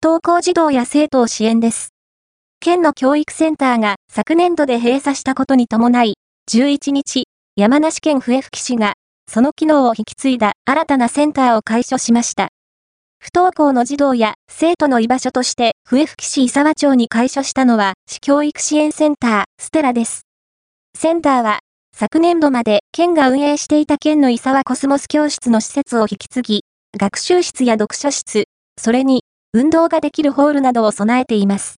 不登校児童や生徒を支援です。県の教育センターが昨年度で閉鎖したことに伴い、11日、山梨県笛吹市が、その機能を引き継いだ新たなセンターを開所しました。不登校の児童や生徒の居場所として笛吹市伊沢町に開所したのは市教育支援センターステラです。センターは昨年度まで県が運営していた県の伊沢コスモス教室の施設を引き継ぎ、学習室や読書室、それに運動ができるホールなどを備えています。